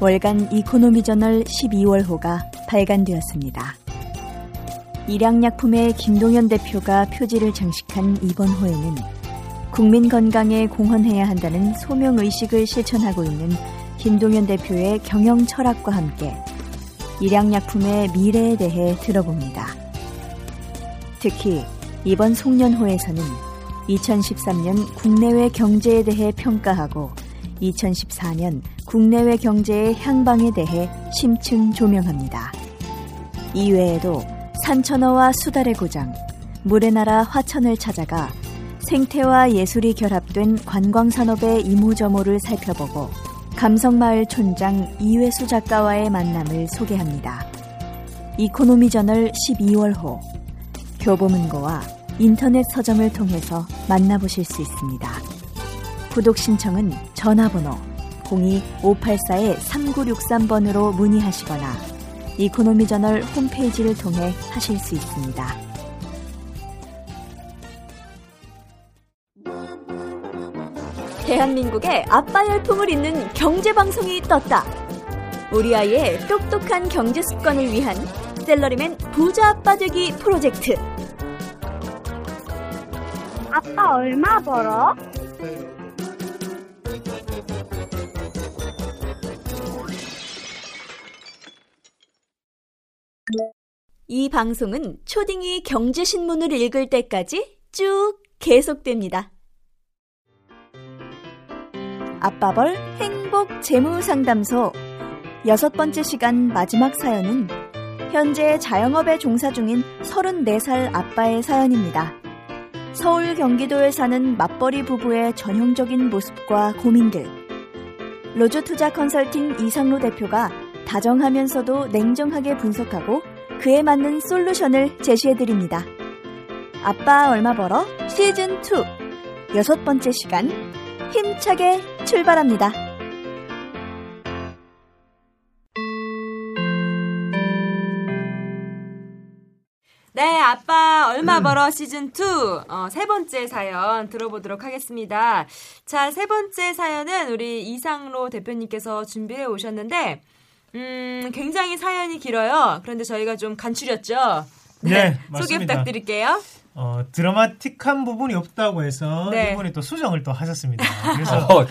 월간 이코노미 저널 12월호가 발간되었습니다. 일양약품의 김동연 대표가 표지를 장식한 이번 호에는 국민 건강에 공헌해야 한다는 소명 의식을 실천하고 있는 김동연 대표의 경영 철학과 함께 일양약품의 미래에 대해 들어봅니다. 특히 이번 송년호에서는 2013년 국내외 경제에 대해 평가하고 2014년 국내외 경제의 향방에 대해 심층 조명합니다. 이외에도 산천어와 수달의 고장, 물의 나라 화천을 찾아가 생태와 예술이 결합된 관광산업의 이모저모를 살펴보고 감성마을 촌장 이외수 작가와의 만남을 소개합니다. 이코노미 저널 12월호 교보문고와 인터넷 서점을 통해서 만나보실 수 있습니다. 구독 신청은 전화번호 02-584-3963번으로 문의하시거나 이코노미 저널 홈페이지를 통해 하실 수 있습니다. 대한민국의 아빠 열풍을 잇는 경제 방송이 떴다. 우리 아이의 똑똑한 경제 습관을 위한 샐러리맨 부자 아빠 되기 프로젝트. 아빠 얼마 벌어? 이 방송은 초딩이 경제신문을 읽을 때까지 쭉 계속됩니다. 아빠벌 행복 재무 상담소 여섯 번째 시간 마지막 사연은 현재 자영업에 종사 중인 34살 아빠의 사연입니다. 서울 경기도에 사는 맞벌이 부부의 전형적인 모습과 고민들. 로즈 투자 컨설팅 이상로 대표가 다정하면서도 냉정하게 분석하고 그에 맞는 솔루션을 제시해드립니다. 아빠 얼마 벌어? 시즌2 여섯 번째 시간 힘차게 출발합니다. 네, 아빠 얼마 벌어 시즌 2 어, 세 번째 사연 들어보도록 하겠습니다. 자, 세 번째 사연은 우리 이상로 대표님께서 준비해 오셨는데 음, 굉장히 사연이 길어요. 그런데 저희가 좀 간추렸죠. 네, 소개 맞습니다. 부탁드릴게요. 어, 드라마틱한 부분이 없다고 해서 네. 이분이 또 수정을 또 하셨습니다. 그래서 어,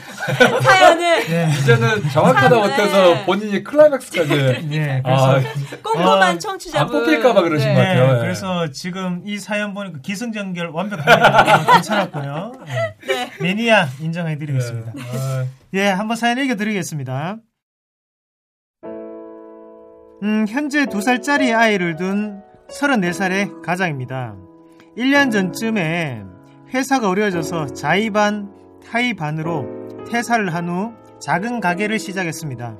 사연을 네, 이제는 정확하다 참, 못해서 네. 본인이 클라이맥스까지 네, 아, 그래서 꼼꼼한 어, 안 청취자분 뽑힐까봐 그러신 네. 것 네, 같아요. 예. 그래서 지금 이 사연 보니까 기승전결 완벽하게 괜찮았고요. 네. 매니아 인정해드리겠습니다. 아, 예, 한번 사연 읽어드리겠습니다. 음, 현재 두 살짜리 아이를 둔 34살의 가장입니다. 1년 전쯤에 회사가 어려워져서 자의반, 타의반으로 퇴사를 한 후 작은 가게를 시작했습니다.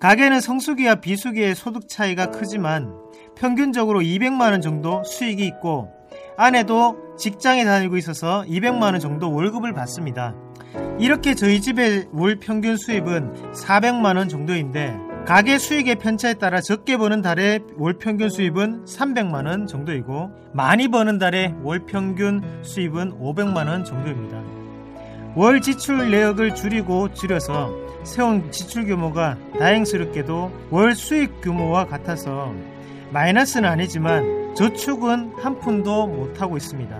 가게는 성수기와 비수기의 소득 차이가 크지만 평균적으로 200만원 정도 수익이 있고 아내도 직장에 다니고 있어서 200만원 정도 월급을 받습니다. 이렇게 저희 집의 월 평균 수입은 400만원 정도인데 가게 수익의 편차에 따라 적게 버는 달에 월 평균 수입은 300만 원 정도이고 많이 버는 달에 월 평균 수입은 500만 원 정도입니다. 월 지출 내역을 줄이고 줄여서 세운 지출 규모가 다행스럽게도 월 수익 규모와 같아서 마이너스는 아니지만 저축은 한 푼도 못하고 있습니다.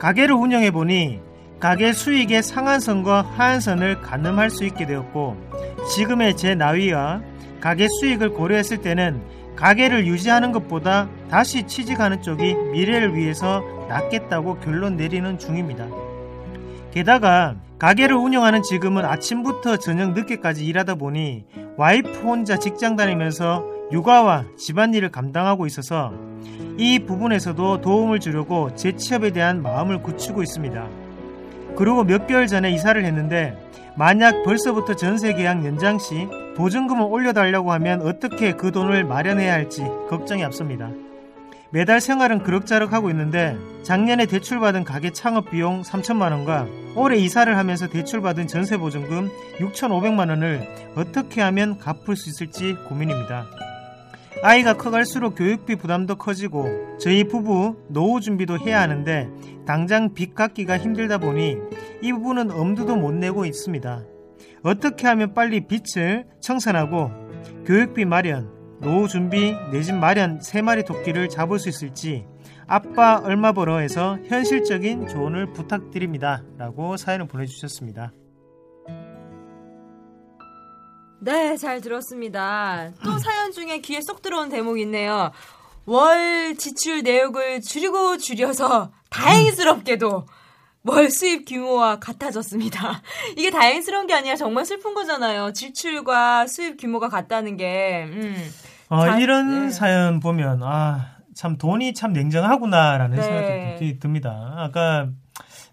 가게를 운영해 보니 가게 수익의 상한선과 하한선을 가늠할 수 있게 되었고 지금의 제 나이와 가게 수익을 고려했을 때는 가게를 유지하는 것보다 다시 취직하는 쪽이 미래를 위해서 낫겠다고 결론 내리는 중입니다. 게다가 가게를 운영하는 지금은 아침부터 저녁 늦게까지 일하다 보니 와이프 혼자 직장 다니면서 육아와 집안일을 감당하고 있어서 이 부분에서도 도움을 주려고 재취업에 대한 마음을 굳히고 있습니다. 그리고 몇 개월 전에 이사를 했는데 만약 벌써부터 전세 계약 연장 시 보증금을 올려달라고 하면 어떻게 그 돈을 마련해야 할지 걱정이 앞섭니다. 매달 생활은 그럭저럭 하고 있는데 작년에 대출받은 가게 창업 비용 3천만 원과 올해 이사를 하면서 대출받은 전세 보증금 6,500만 원을 어떻게 하면 갚을 수 있을지 고민입니다. 아이가 커갈수록 교육비 부담도 커지고 저희 부부 노후 준비도 해야 하는데 당장 빚 갚기가 힘들다 보니 이 부분은 엄두도 못 내고 있습니다. 어떻게 하면 빨리 빚을 청산하고 교육비 마련, 노후 준비, 내 집 마련 세 마리 토끼를 잡을 수 있을지 아빠 얼마 벌어에서 현실적인 조언을 부탁드립니다. 라고 사연을 보내주셨습니다. 네, 잘 들었습니다. 또 사연 중에 귀에 쏙 들어온 대목이 있네요. 월 지출 내역을 줄이고 줄여서 다행스럽게도 월 수입 규모와 같아졌습니다. 이게 다행스러운 게 아니라 정말 슬픈 거잖아요. 지출과 수입 규모가 같다는 게. 음. 어, 자, 이런 네. 사연 보면 아, 참 돈이 참 냉정하구나라는 네. 생각이 듭니다. 아까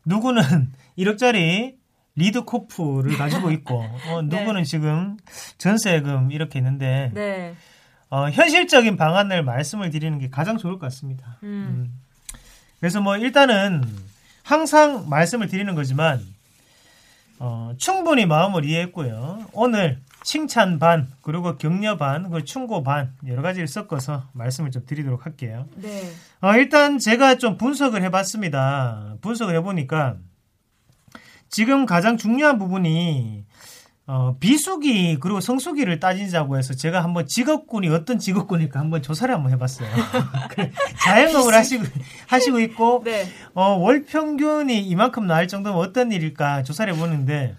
누구는 1억짜리 리드 코프를 가지고 있고 어, 네. 누구는 지금 전세금 이렇게 있는데 네. 어, 현실적인 방안을 말씀을 드리는 게 가장 좋을 것 같습니다. 음. 음. 그래서 뭐 일단은 항상 말씀을 드리는 거지만 어, 충분히 마음을 이해했고요. 오늘 칭찬 반 그리고 격려 반 그리고 충고 반 여러 가지를 섞어서 말씀을 좀 드리도록 할게요. 네. 어, 일단 제가 좀 분석을 해봤습니다. 분석을 해보니까 지금 가장 중요한 부분이 어, 비수기 그리고 성수기를 따지자고 해서 제가 한번 직업군이 어떤 직업군일까 한번 조사를 한번 해봤어요. 자영업을 하시고 하시고 있고 네. 어, 월 평균이 이만큼 나올 정도면 어떤 일일까 조사를 해보는데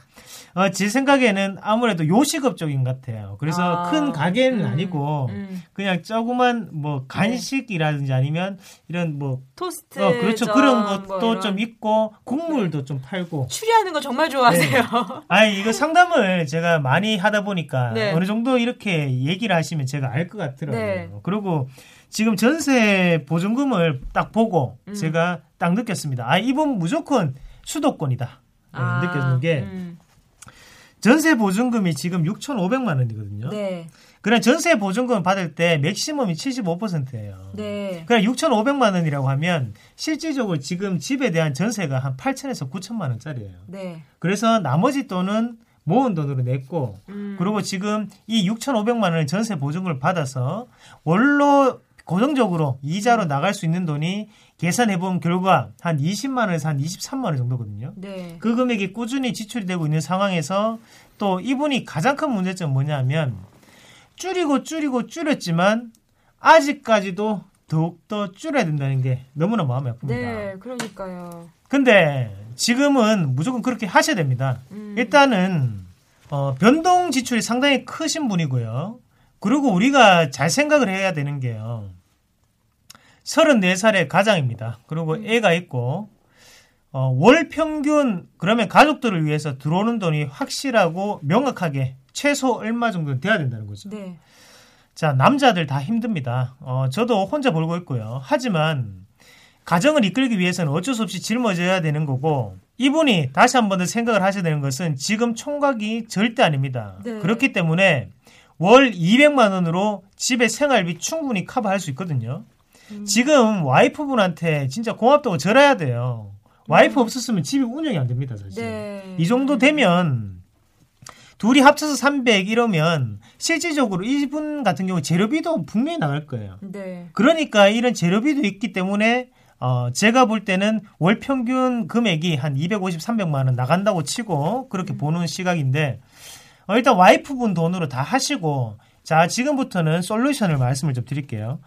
어, 제 생각에는 아무래도 요식업 쪽인 것 같아요. 그래서 아, 큰 가게는 음, 아니고 음. 그냥 조그만 뭐 간식이라든지 아니면 이런 뭐 토스트. 어, 그렇죠 점, 그런 뭐 것도 이런. 좀 있고 국물도 좀 팔고 추리하는 거 정말 좋아하세요. 아니 이거 상담을 제가 많이 하다 보니까 네. 어느 정도 이렇게 얘기를 하시면 제가 알 것 같더라고요. 네. 그리고 지금 전세 보증금을 딱 보고 음. 제가 딱 느꼈습니다. 아 이분 무조건 수도권이다. 네, 아, 느껴지는 게 음. 전세 보증금이 지금 6,500만 원이거든요. 네. 그냥 전세 보증금 받을 때 맥시멈이 75%예요. 네. 그냥 6,500만 원이라고 하면 실질적으로 지금 집에 대한 전세가 한 8천에서 9천만 원짜리예요. 네. 그래서 나머지 돈은 모은 돈으로 냈고 음. 그리고 지금 이 6,500만 원의 전세 보증을 받아서 원로 고정적으로 이자로 나갈 수 있는 돈이 계산해 본 결과 한 20만 원에서 한 23만 원 정도거든요. 네. 그 금액이 꾸준히 지출이 되고 있는 상황에서 또 이분이 가장 큰 문제점은 뭐냐면 줄이고 줄이고 줄였지만 아직까지도 더욱더 줄여야 된다는 게 너무나 마음이 아픕니다. 네. 그러니까요. 근데 지금은 무조건 그렇게 하셔야 됩니다. 음. 일단은 어, 변동 지출이 상당히 크신 분이고요. 그리고 우리가 잘 생각을 해야 되는 게요. 34살의 가장입니다. 그리고 음. 애가 있고 어, 월 평균 그러면 가족들을 위해서 들어오는 돈이 확실하고 명확하게 최소 얼마 정도 돼야 된다는 거죠. 네. 자, 남자들 다 힘듭니다. 어, 저도 혼자 벌고 있고요. 하지만 가정을 이끌기 위해서는 어쩔 수 없이 짊어져야 되는 거고 이분이 다시 한 번 더 생각을 하셔야 되는 것은 지금 총각이 절대 아닙니다. 네. 그렇기 때문에 월 200만 원으로 집의 생활비 충분히 커버할 수 있거든요. 음. 지금 와이프분한테 진짜 고맙다고 절해야 돼요. 와이프 없었으면 집이 운영이 안 됩니다, 사실. 음. 네. 이 정도 되면 둘이 합쳐서 300 이러면 실질적으로 이분 같은 경우 재료비도 분명히 나갈 거예요. 네. 그러니까 이런 재료비도 있기 때문에 어 제가 볼 때는 월 평균 금액이 한 250, 300만 원 나간다고 치고 그렇게 보는 시각인데 어, 일단 와이프분 돈으로 다 하시고 자 지금부터는 솔루션을 말씀을 좀 드릴게요.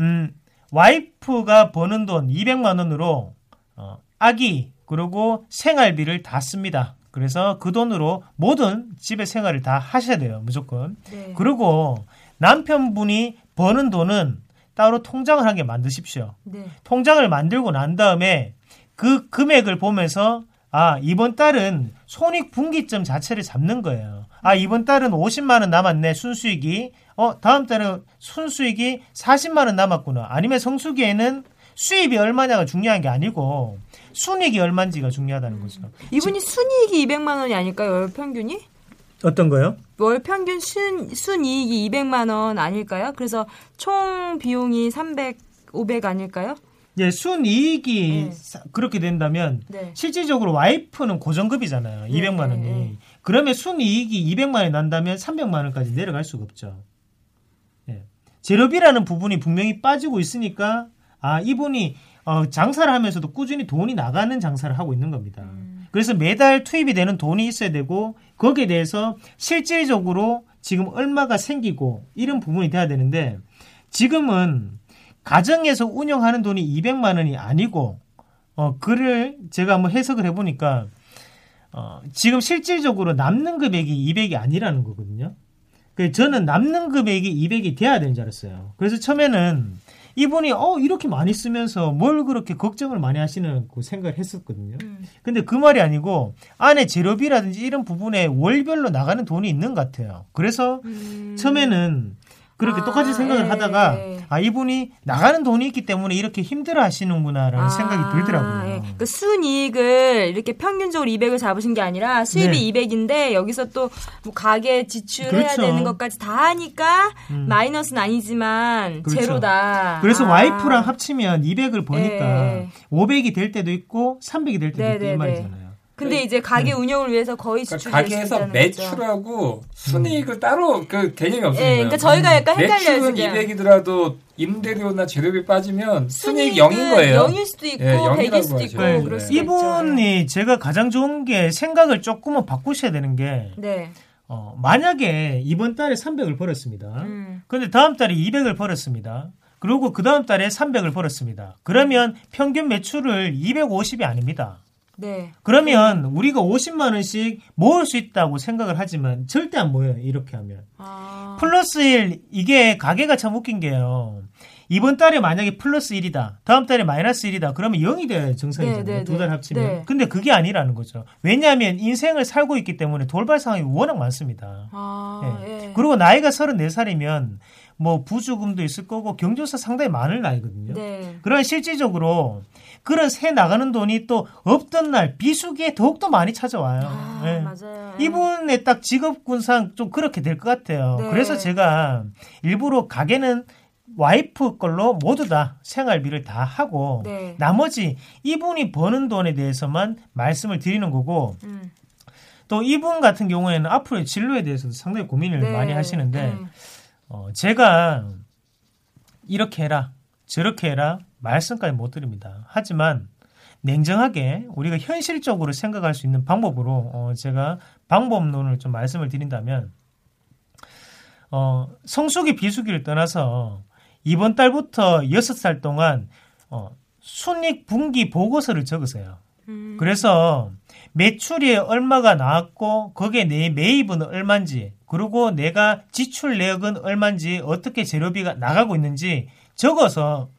음 와이프가 버는 돈 200만 원으로 어, 아기 그리고 생활비를 다 씁니다. 그래서 그 돈으로 모든 집의 생활을 다 하셔야 돼요 무조건. 네. 그리고 남편분이 버는 돈은 따로 통장을 한개 만드십시오. 네. 통장을 만들고 난 다음에 그 금액을 보면서 아 이번 달은 손익분기점 자체를 잡는 거예요. 아 이번 달은 50만 원 남았네 순수익이. 어 다음 달은 순수익이 40만 원 남았구나. 아니면 성수기에는 수입이 얼마냐가 중요한 게 아니고 순익이 얼마인지가 중요하다는 거죠. 이분이 순이익이 200만 원이 아닐까요? 월 평균이? 어떤 거요? 월 평균 순, 순이익이 200만 원 아닐까요? 그래서 총 비용이 300, 500 아닐까요? 예, 순이익이 네. 사- 그렇게 된다면 네. 실질적으로 와이프는 고정급이잖아요. 200만 원이. 네, 네. 그러면 순이익이 200만 원이 난다면 300만 원까지 내려갈 수가 없죠. 예. 재료비라는 부분이 분명히 빠지고 있으니까 아 이분이 어, 장사를 하면서도 꾸준히 돈이 나가는 장사를 하고 있는 겁니다. 음. 그래서 매달 투입이 되는 돈이 있어야 되고 거기에 대해서 실질적으로 지금 얼마가 생기고 이런 부분이 돼야 되는데 지금은 가정에서 운영하는 돈이 200만 원이 아니고 어 그를 제가 한번 해석을 해보니까 어 지금 실질적으로 남는 금액이 200이 아니라는 거거든요. 그 저는 남는 금액이 200이 돼야 되는 줄 알았어요. 그래서 처음에는 이분이 어 이렇게 많이 쓰면서 뭘 그렇게 걱정을 많이 하시는 그 생각을 했었거든요. 근데 그 말이 아니고 안에 재료비라든지 이런 부분에 월별로 나가는 돈이 있는 것 같아요. 그래서 처음에는 그렇게 아, 똑같이 생각을 예, 하다가 예. 아 이분이 나가는 돈이 있기 때문에 이렇게 힘들어 하시는구나라는 아, 생각이 들더라고요. 예. 그 순이익을 이렇게 평균적으로 200을 잡으신 게 아니라 수입이 네. 200인데 여기서 또 뭐 가게 지출해야 그렇죠. 되는 것까지 다 하니까 음. 마이너스는 아니지만 그렇죠. 제로다. 그래서 아. 와이프랑 합치면 200을 버니까 예. 500이 될 때도 있고 300이 될 때도 있고. 이 말이잖아요. 근데 이제 가게 네. 운영을 위해서 거의 그러니까 지출될 수 가게에서 있다는 거죠. 매출하고 순이익을 따로 그 개념이 없습니다. 예, 그러니까 저희가 약간 헷갈려요, 매출은 지금. 200이더라도 임대료나 재료비 빠지면 순이익 순이익은 0인 거예요. 0일 수도 있고 예, 100일 영이라고 수도 있고. 그럴 네. 수도 있죠. 이분이 제가 가장 좋은 게 생각을 조금은 바꾸셔야 되는 게 네. 어, 만약에 이번 달에 300을 벌었습니다. 음. 근데 다음 달에 200을 벌었습니다. 그리고 그 다음 달에 300을 벌었습니다. 그러면 평균 매출을 250이 아닙니다. 네. 그러면 우리가 50만 원씩 모을 수 있다고 생각을 하지만 절대 안 모여요. 이렇게 하면. 아. 플러스 1 이게 가게가 참 웃긴 게요. 이번 달에 만약에 플러스 1이다. 다음 달에 마이너스 1이다. 그러면 0이 돼요. 정상이잖아요. 네, 네, 두달 네. 합치면. 네. 근데 그게 아니라는 거죠. 왜냐하면 인생을 살고 있기 때문에 돌발 상황이 워낙 많습니다. 아, 예. 예. 그리고 나이가 34살이면 뭐 부주금도 있을 거고 경조사 상당히 많을 나이거든요. 네. 그런 실질적으로 그런 새 나가는 돈이 또 없던 날 비수기에 더욱더 많이 찾아와요. 아, 예. 맞아요. 이분의 딱 직업군상 좀 그렇게 될 것 같아요. 네. 그래서 제가 일부러 가게는 와이프 걸로 모두 다 생활비를 다 하고 네. 나머지 이분이 버는 돈에 대해서만 말씀을 드리는 거고 음. 또 이분 같은 경우에는 앞으로의 진로에 대해서도 상당히 고민을 네. 많이 하시는데 음. 어, 제가 이렇게 해라 저렇게 해라 말씀까지 못 드립니다. 하지만 냉정하게 우리가 현실적으로 생각할 수 있는 방법으로 어, 제가 방법론을 좀 말씀을 드린다면 어, 성수기 비수기를 떠나서 이번 달부터 6살 동안 어, 순익 분기 보고서를 적으세요. 음. 그래서 매출이 얼마가 나왔고 거기에 내 매입은 얼마인지 그리고 내가 지출 내역은 얼마인지 어떻게 재료비가 나가고 있는지 적어서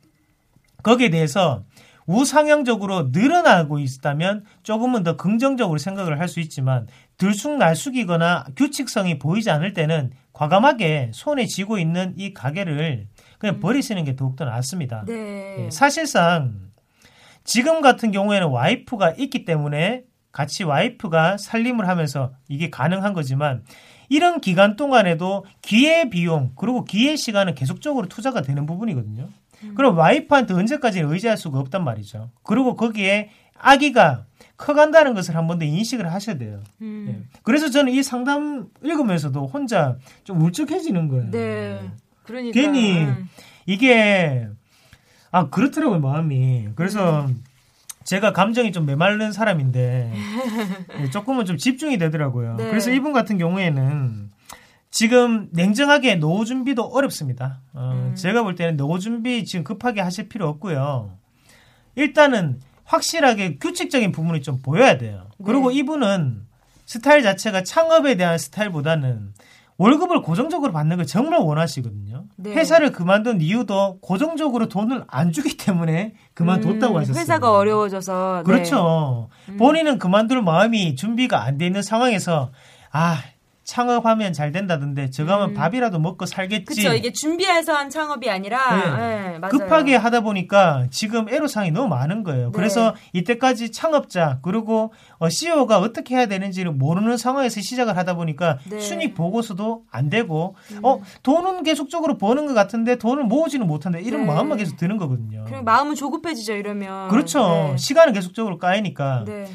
거기에 대해서 우상향적으로 늘어나고 있다면 조금은 더 긍정적으로 생각을 할 수 있지만 들쑥날쑥이거나 규칙성이 보이지 않을 때는 과감하게 손에 쥐고 있는 이 가게를 그냥 버리시는 게 더욱더 낫습니다. 네. 예, 사실상 지금 같은 경우에는 와이프가 있기 때문에 같이 와이프가 살림을 하면서 이게 가능한 거지만 이런 기간 동안에도 기회 비용 그리고 기회 시간은 계속적으로 투자가 되는 부분이거든요. 그럼 와이프한테 언제까지 의지할 수가 없단 말이죠. 그리고 거기에 아기가 커간다는 것을 한 번 더 인식을 하셔야 돼요. 음. 예. 그래서 저는 이 상담 읽으면서도 혼자 좀 울적해지는 거예요. 네. 그러니까 괜히 음. 이게 아 그렇더라고요 마음이 그래서 제가 감정이 좀 메마른 사람인데 예, 조금은 좀 집중이 되더라고요 네. 그래서 이분 같은 경우에는 지금 냉정하게 노후 준비도 어렵습니다 어, 음. 제가 볼 때는 노후 준비 지금 급하게 하실 필요 없고요 일단은 확실하게 규칙적인 부분이 좀 보여야 돼요 그리고 네. 이분은 스타일 자체가 창업에 대한 스타일보다는 월급을 고정적으로 받는 걸 정말 원하시거든요. 네. 회사를 그만둔 이유도 고정적으로 돈을 안 주기 때문에 그만뒀다고 음, 하셨어요. 회사가 어려워져서. 네. 그렇죠. 음. 본인은 그만둘 마음이 준비가 안 돼 있는 상황에서 아 창업하면 잘 된다던데 저거 하면 음. 밥이라도 먹고 살겠지. 그쵸. 이게 준비해서 한 창업이 아니라. 네, 맞아요. 급하게 하다 보니까 지금 애로사항이 너무 많은 거예요. 네. 그래서 이때까지 창업자 그리고 CEO가 어떻게 해야 되는지를 모르는 상황에서 시작을 하다 보니까 네. 음. 순익 보고서도 안 되고 어 돈은 계속적으로 버는 것 같은데 돈을 모으지는 못한다 이런 네. 마음만 계속 드는 거거든요. 그냥 마음은 조급해지죠, 이러면. 그렇죠. 네. 시간은 계속적으로 까이니까 네.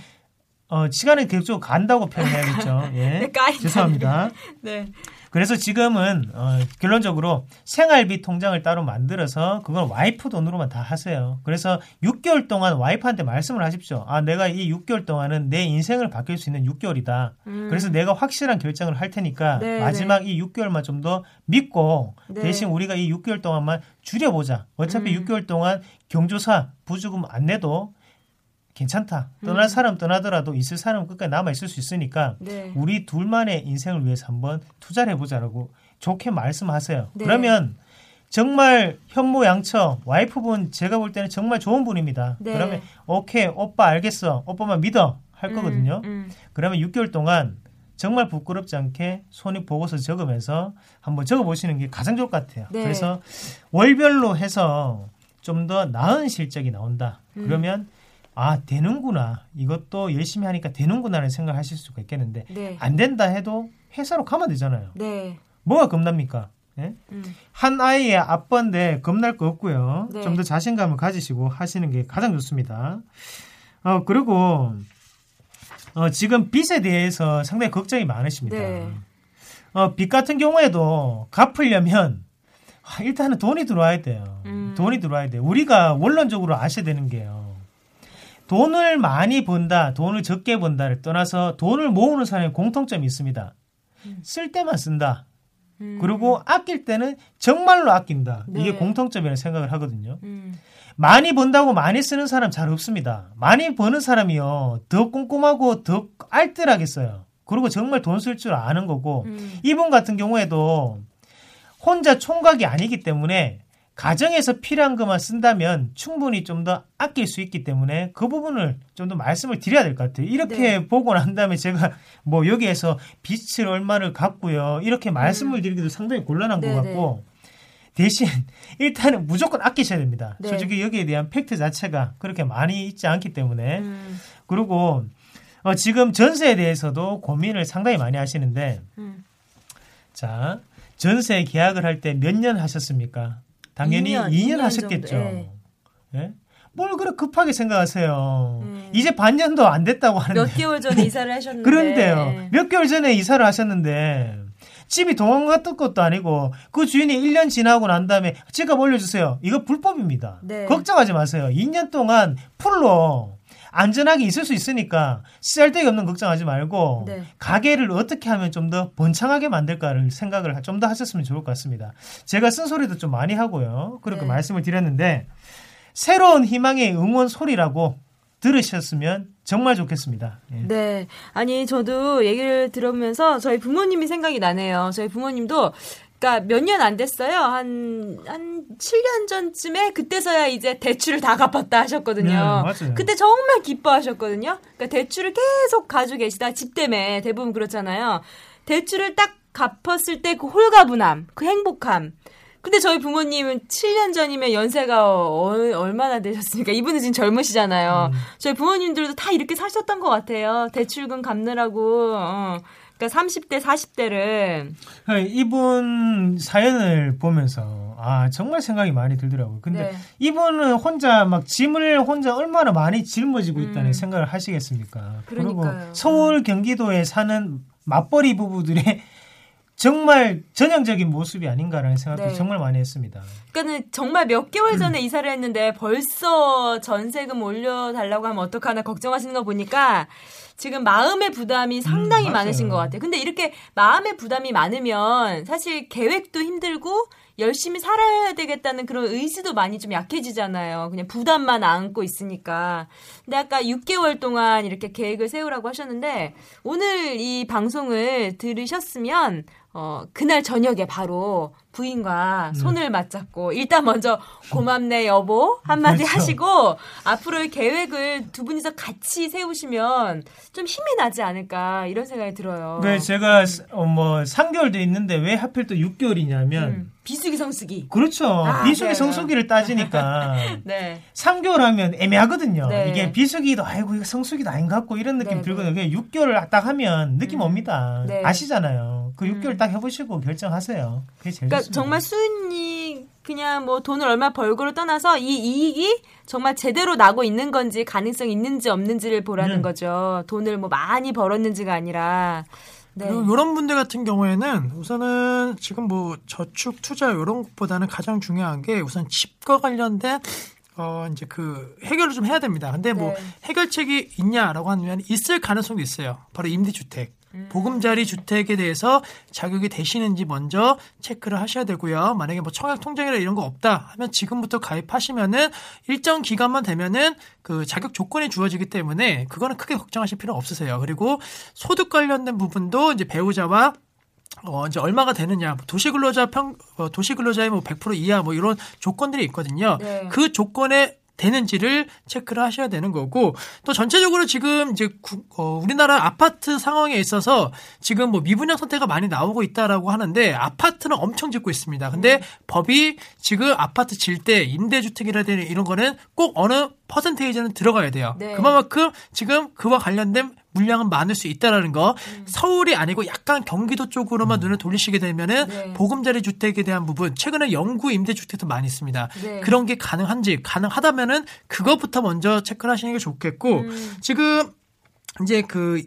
어, 시간은 계속적으로 간다고 표현해야겠죠. 예. 네. 죄송합니다. 네. 그래서 지금은 어, 결론적으로 생활비 통장을 따로 만들어서 그건 와이프 돈으로만 다 하세요. 그래서 6개월 동안 와이프한테 말씀을 하십시오. 아, 내가 이 6개월 동안은 내 인생을 바뀔 수 있는 6개월이다. 음. 그래서 내가 확실한 결정을 할 테니까 네, 마지막 이 6개월만 좀 더 믿고 네. 대신 우리가 이 6개월 동안만 줄여보자. 어차피 음. 6개월 동안 경조사 부주금 안 내도 괜찮다. 떠날 음. 사람 떠나더라도 있을 사람은 끝까지 남아 있을 수 있으니까 네. 우리 둘만의 인생을 위해서 한번 투자를 해보자라고 좋게 말씀하세요. 네. 그러면 정말 현모양처 와이프분 제가 볼 때는 정말 좋은 분입니다. 네. 그러면 오케이 오빠 알겠어 오빠만 믿어 할 음, 거거든요. 음. 그러면 6개월 동안 정말 부끄럽지 않게 손익 보고서 적으면서 한번 적어보시는 게 가장 좋을 것 같아요. 네. 그래서 월별로 해서 좀 더 나은 실적이 나온다. 음. 그러면 아 되는구나. 이것도 열심히 하니까 되는구나라는 생각을 하실 수가 있겠는데 네. 안 된다 해도 회사로 가면 되잖아요. 네. 뭐가 겁납니까? 예? 음. 한 아이의 아빠인데 겁날 거 없고요. 네. 좀더 자신감을 가지시고 하시는 게 가장 좋습니다. 어 그리고 어, 지금 빚에 대해서 상당히 걱정이 많으십니다. 네. 어, 빚 같은 경우에도 갚으려면 아, 일단은 돈이 들어와야 돼요. 음. 돈이 들어와야 돼요. 우리가 원론적으로 아셔야 되는 게요. 돈을 많이 번다, 돈을 적게 번다를 떠나서 돈을 모으는 사람의 공통점이 있습니다. 쓸 때만 쓴다. 음. 그리고 아낄 때는 정말로 아낀다. 네. 이게 공통점이라는 생각을 하거든요. 음. 많이 번다고 많이 쓰는 사람 잘 없습니다. 많이 버는 사람이요. 더 꼼꼼하고 더 알뜰하게 써요. 그리고 정말 돈 쓸 줄 아는 거고 음. 이분 같은 경우에도 혼자 총각이 아니기 때문에 가정에서 필요한 것만 쓴다면 충분히 좀 더 아낄 수 있기 때문에 그 부분을 좀 더 말씀을 드려야 될 것 같아요. 이렇게 네. 보고 난 다음에 제가 뭐 여기에서 빚을 얼마를 갚고요. 이렇게 말씀을 드리기도 상당히 곤란한 음. 네, 것 같고 대신 일단은 무조건 아끼셔야 됩니다. 네. 솔직히 여기에 대한 팩트 자체가 그렇게 많이 있지 않기 때문에 음. 그리고 어, 지금 전세에 대해서도 고민을 상당히 많이 하시는데 음. 자 전세 계약을 할 때 몇 년 하셨습니까? 당연히 2년, 2년, 2년 하셨겠죠. 예. 예? 뭘 그렇게 급하게 생각하세요? 음. 이제 반년도 안 됐다고 하는데 몇 개월 전에 이사를 하셨는데. 그런데요. 몇 개월 전에 이사를 하셨는데 집이 동안 같은 것도 아니고 그 주인이 1년 지나고 난 다음에 집값 올려주세요. 이거 불법입니다. 네. 걱정하지 마세요. 2년 동안 풀로 안전하게 있을 수 있으니까 쓸데기 없는 걱정하지 말고 네. 가게를 어떻게 하면 좀 더 번창하게 만들까를 생각을 좀 더 하셨으면 좋을 것 같습니다. 제가 쓴소리도 좀 많이 하고요. 그렇게 네. 말씀을 드렸는데 새로운 희망의 응원 소리라고 들으셨으면 정말 좋겠습니다. 예. 네. 아니, 저도 얘기를 들으면서 저희 부모님이 생각이 나네요. 저희 부모님도, 그니까 몇 년 안 됐어요. 한, 한 7년 전쯤에 그때서야 이제 대출을 다 갚았다 하셨거든요. 네, 맞아요. 그때 정말 기뻐하셨거든요. 그러니까 대출을 계속 가지고 계시다. 집 때문에 대부분 그렇잖아요. 대출을 딱 갚았을 때 그 홀가분함, 그 행복함. 근데 저희 부모님은 7년 전이면 연세가 어- 얼마나 되셨습니까? 이분은 지금 젊으시잖아요. 음. 저희 부모님들도 다 이렇게 사셨던 것 같아요. 대출금 갚느라고. 어. 그러니까 30대, 40대를. 어, 이분 사연을 보면서 아 정말 생각이 많이 들더라고요. 근데 네. 이분은 혼자 막 짐을 혼자 얼마나 많이 짊어지고 있다는 음. 생각을 하시겠습니까? 그리고 그러니까요. 서울 경기도에 사는 맞벌이 부부들의 정말 전형적인 모습이 아닌가라는 생각도 네. 정말 많이 했습니다. 그러니까는 정말 몇 개월 전에 이사를 했는데 벌써 전세금 올려달라고 하면 어떡하나 걱정하시는 거 보니까 지금 마음의 부담이 상당히 음. 많으신 것 같아요. 근데 이렇게 마음의 부담이 많으면 사실 계획도 힘들고 열심히 살아야 되겠다는 그런 의지도 많이 좀 약해지잖아요. 그냥 부담만 안고 있으니까. 근데 아까 6개월 동안 이렇게 계획을 세우라고 하셨는데 오늘 이 방송을 들으셨으면 어, 그날 저녁에 바로 부인과 네. 손을 맞잡고 일단 먼저 고맙네 여보 한마디 그렇죠. 하시고 앞으로의 계획을 두 분이서 같이 세우시면 좀 힘이 나지 않을까 이런 생각이 들어요. 네, 제가 어, 뭐 3개월도 있는데 왜 하필 또 6개월이냐면 음, 비수기 성수기. 그렇죠. 아, 비수기 네. 성수기를 따지니까 네. 3개월 하면 애매하거든요. 네. 이게 비수기도 아이고 이거 성수기도 아닌 것 같고 이런 느낌 네, 들거든요. 그냥 6개월 딱 하면 느낌 음. 옵니다. 네. 아시잖아요. 그 6개월 딱 해보시고 결정하세요. 그게 제일 그러니까 좋습니다. 정말 수인이 그냥 뭐 돈을 얼마 벌고를 떠나서 이 이익이 정말 제대로 나고 있는 건지 가능성이 있는지 없는지를 보라는 네. 거죠. 돈을 뭐 많이 벌었는지가 아니라. 네. 그리고 이런 분들 같은 경우에는 우선은 지금 뭐 저축 투자 이런 것보다는 가장 중요한 게 우선 집과 관련된 어 이제 그 해결을 좀 해야 됩니다. 근데 뭐 네. 해결책이 있냐라고 하면 있을 가능성이 있어요. 바로 임대주택. 음. 보금자리 주택에 대해서 자격이 되시는지 먼저 체크를 하셔야 되고요. 만약에 뭐 청약 통장이나 이런 거 없다 하면 지금부터 가입하시면은 일정 기간만 되면은 그 자격 조건이 주어지기 때문에 그거는 크게 걱정하실 필요 없으세요. 그리고 소득 관련된 부분도 이제 배우자와 어, 이제 얼마가 되느냐, 뭐 도시근로자 평, 어, 도시근로자의 뭐 100% 이하 뭐 이런 조건들이 있거든요. 네. 그 조건에 되는지를 체크를 하셔야 되는 거고 또 전체적으로 지금 이제 구- 어, 우리나라 아파트 상황에 있어서 지금 뭐 미분양 선택가 많이 나오고 있다라고 하는데 아파트는 엄청 짓고 있습니다. 근데 법이 지금 아파트 질 때 임대주택이라든지 이런 거는 꼭 어느 퍼센테이지는 들어가야 돼요. 네. 그만큼 지금 그와 관련된 물량은 많을 수 있다라는 거. 음. 서울이 아니고 약간 경기도 쪽으로만 눈을 돌리시게 되면은 네. 보금자리 주택에 대한 부분 최근에 영구 임대 주택도 많이 있습니다. 네. 그런 게 가능한지 가능하다면은 그것부터 먼저 체크를 하시는 게 좋겠고 음. 지금 이제 그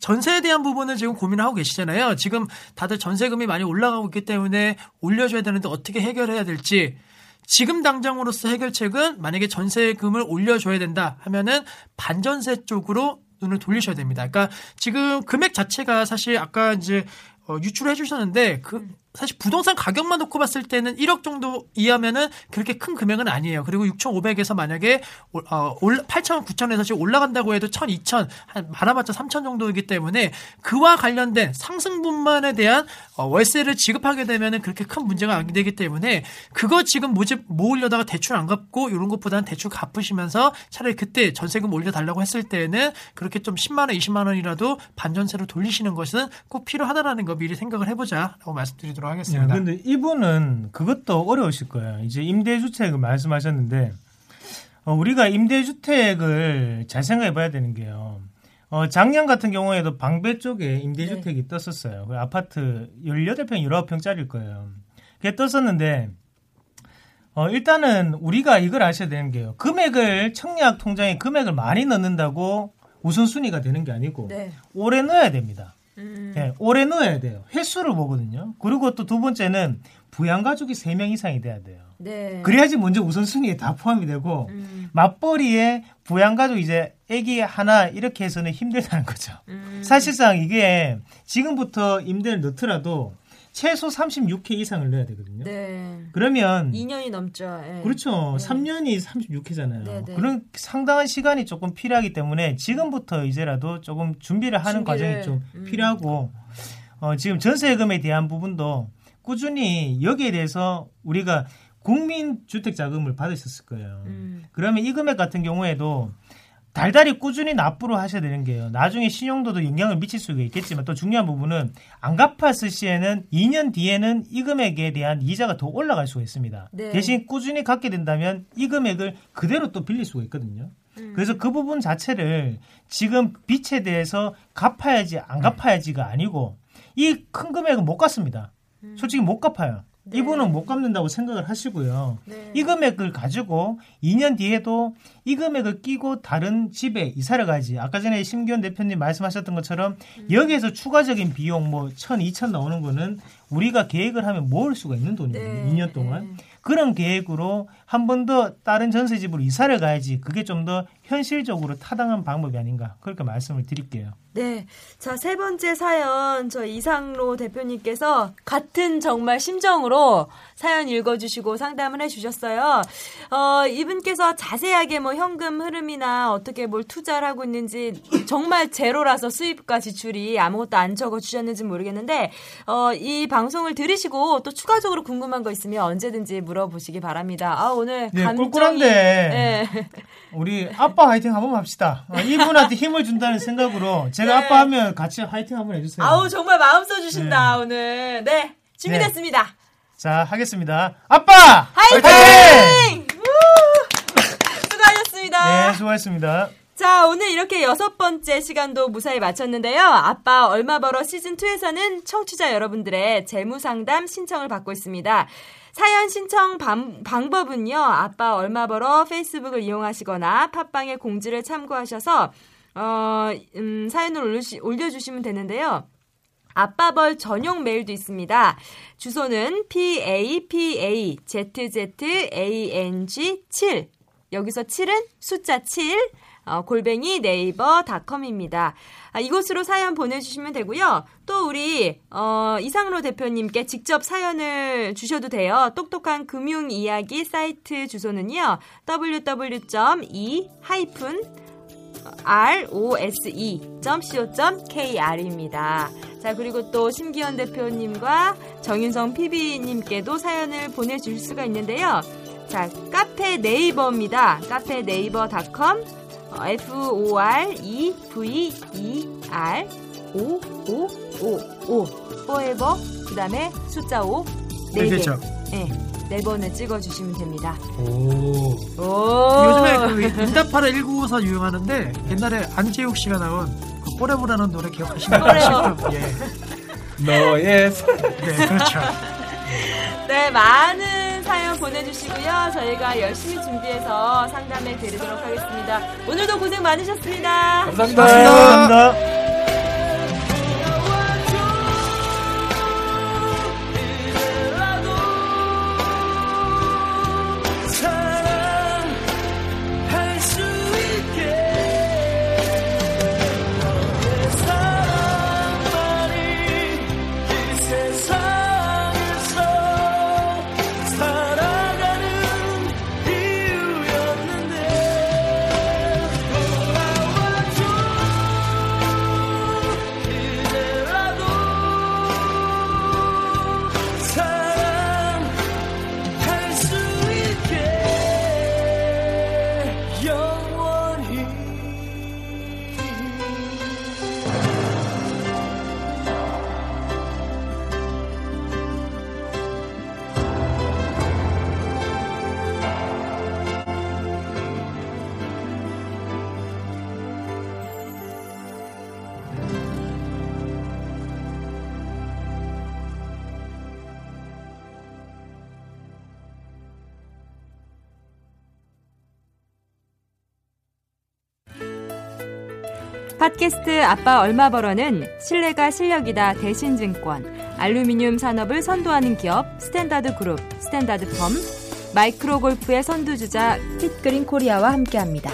전세에 대한 부분을 지금 고민을 하고 계시잖아요. 지금 다들 전세금이 많이 올라가고 있기 때문에 올려줘야 되는데 어떻게 해결해야 될지 지금 당장으로서 해결책은 만약에 전세금을 올려줘야 된다 하면은 반전세 쪽으로 눈을 돌리셔야 됩니다. 그러니까 지금 금액 자체가 사실 아까 이제 어, 유출해 주셨는데 그 사실 부동산 가격만 놓고 봤을 때는 1억 정도 이하면은 그렇게 큰 금액은 아니에요. 그리고 6,500에서 만약에 올- 어, 올 8,000, 9,000에서 지금 올라간다고 해도 1,000, 2,000, 한 많아봤자 3,000 정도이기 때문에 그와 관련된 상승분만에 대한 어, 월세를 지급하게 되면은 그렇게 큰 문제가 안 되기 때문에 그거 지금 모집 모으려다가 대출 안 갚고 이런 것보다는 대출 갚으시면서 차라리 그때 전세금 올려달라고 했을 때는 그렇게 좀 10만 원, 20만 원이라도 반전세로 돌리시는 것은 꼭 필요하다라는 거 미리 생각을 해보자라고 말씀드리도록 하겠습니다. 네, 근데 이분은 그것도 어려우실 거예요. 이제 임대주택을 말씀하셨는데, 어, 우리가 임대주택을 잘 생각해 봐야 되는 게요. 어, 작년 같은 경우에도 방배 쪽에 임대주택이 떴었어요. 그 아파트 18평, 19평짜리일 거예요. 그게 떴었는데, 어, 일단은 우리가 이걸 아셔야 되는 게요. 금액을, 청약 통장에 금액을 많이 넣는다고 우선순위가 되는 게 아니고, 네. 오래 넣어야 됩니다. 음. 네, 오래 넣어야 돼요. 횟수를 보거든요. 그리고 또 두 번째는 부양 가족이 3명 이상이 돼야 돼요. 네. 그래야지 먼저 우선순위에 다 포함이 되고 음. 맞벌이에 부양가족 이제 아기 하나 이렇게 해서는 힘들다는 거죠. 음. 사실상 이게 지금부터 임대를 넣더라도 최소 36회 이상을 넣어야 되거든요. 네. 그러면 2년이 넘죠. 예. 그렇죠. 네. 3년이 36회잖아요. 네, 네. 그런 상당한 시간이 조금 필요하기 때문에 지금부터 이제라도 조금 준비를 하는 준비를, 과정이 좀 음. 필요하고 어, 지금 전세금에 대한 부분도 꾸준히 여기에 대해서 우리가 국민 주택 자금을 받으셨을 거예요. 음. 그러면 이 금액 같은 경우에도 달달이 꾸준히 납부를 하셔야 되는 게요. 나중에 신용도도 영향을 미칠 수가 있겠지만 또 중요한 부분은 안 갚았을 시에는 2년 뒤에는 이 금액에 대한 이자가 더 올라갈 수가 있습니다. 네. 대신 꾸준히 갚게 된다면 이 금액을 그대로 또 빌릴 수가 있거든요. 음. 그래서 그 부분 자체를 지금 빚에 대해서 갚아야지 안 갚아야지가 아니고 이 큰 금액은 못 갚습니다. 솔직히 못 갚아요. 네. 이분은 못 갚는다고 생각을 하시고요. 네. 이 금액을 가지고 2년 뒤에도 이 금액을 끼고 다른 집에 이사를 가지. 아까 전에 심기현 대표님 말씀하셨던 것처럼 음. 여기에서 추가적인 비용 뭐 1,000, 2,000 나오는 거는 우리가 계획을 하면 모을 수가 있는 돈이거든요. 네. 2년 동안. 그런 계획으로 한 번 더 다른 전세집으로 이사를 가야지 그게 좀 더 현실적으로 타당한 방법이 아닌가 그렇게 말씀을 드릴게요. 네. 자, 세 번째 사연, 저 이상로 대표님께서 같은 정말 심정으로 사연 읽어주시고 상담을 해주셨어요. 어, 이분께서 자세하게 뭐 현금 흐름이나 어떻게 뭘 투자를 하고 있는지 정말 제로라서 수입과 지출이 아무것도 안 적어주셨는지 모르겠는데, 어, 이 방송을 들으시고 또 추가적으로 궁금한 거 있으면 언제든지 물어보시기 바랍니다. 아, 오늘 네, 감정이. 꿀꿀한데. 네. 우리 아빠 화이팅 한번 합시다. 어, 이분한테 힘을 준다는 생각으로 제가 네. 아빠 하면 같이 화이팅 한번 해주세요. 아우, 정말 마음 써주신다, 오늘. 네. 준비됐습니다. 자 하겠습니다. 아빠 화이팅! 우! 수고하셨습니다. 네 수고하셨습니다. 자, 오늘 이렇게 여섯 번째 시간도 무사히 마쳤는데요. 아빠 얼마 벌어 시즌2에서는 청취자 여러분들의 재무상담 신청을 받고 있습니다. 사연 신청 방, 방법은요, 아빠 얼마 벌어 페이스북을 이용하시거나 팟빵의 공지를 참고하셔서, 어, 음, 사연을 올려주시, 올려주시면 되는데요. 아빠벌 전용 메일도 있습니다. 주소는 papazang7 여기서 7은 숫자 7 어, 골뱅이 네이버 닷컴입니다. 아, 이곳으로 사연 보내주시면 되고요. 또 우리 어, 이상로 대표님께 직접 사연을 주셔도 돼요. 똑똑한 금융 이야기 사이트 주소는요. www.e- rose.co.kr입니다. 자, 그리고 또 심기현 대표님과 정윤성 PB님께도 사연을 보내주실 수가 있는데요. 자, 카페 네이버입니다. 카페 네이버닷컴 어, F-O-R-E-V-E-R 5 5 5 5 forever 그 다음에 숫자 5 네, 네 개. 네, 네 번을 찍어주시면 됩니다. 오. 오. 요즘에 그 응답하라 1954 유행하는데 옛날에 안재욱 씨가 나온 그 Forever라는 노래 기억하시나요? Forever. 예. 너의 사- 네, 그렇죠. 네, 많은 사연 보내주시고요. 저희가 열심히 준비해서 상담해 드리도록 하겠습니다. 오늘도 고생 많으셨습니다. 감사합니다. 감사합니다. 사랑할 팟캐스트 아빠 얼마 벌어는 신뢰가 실력이다 대신증권, 알루미늄 산업을 선도하는 기업 스탠다드 그룹, 스탠다드 펌, 마이크로 골프의 선두주자 핏그린 코리아와 함께합니다.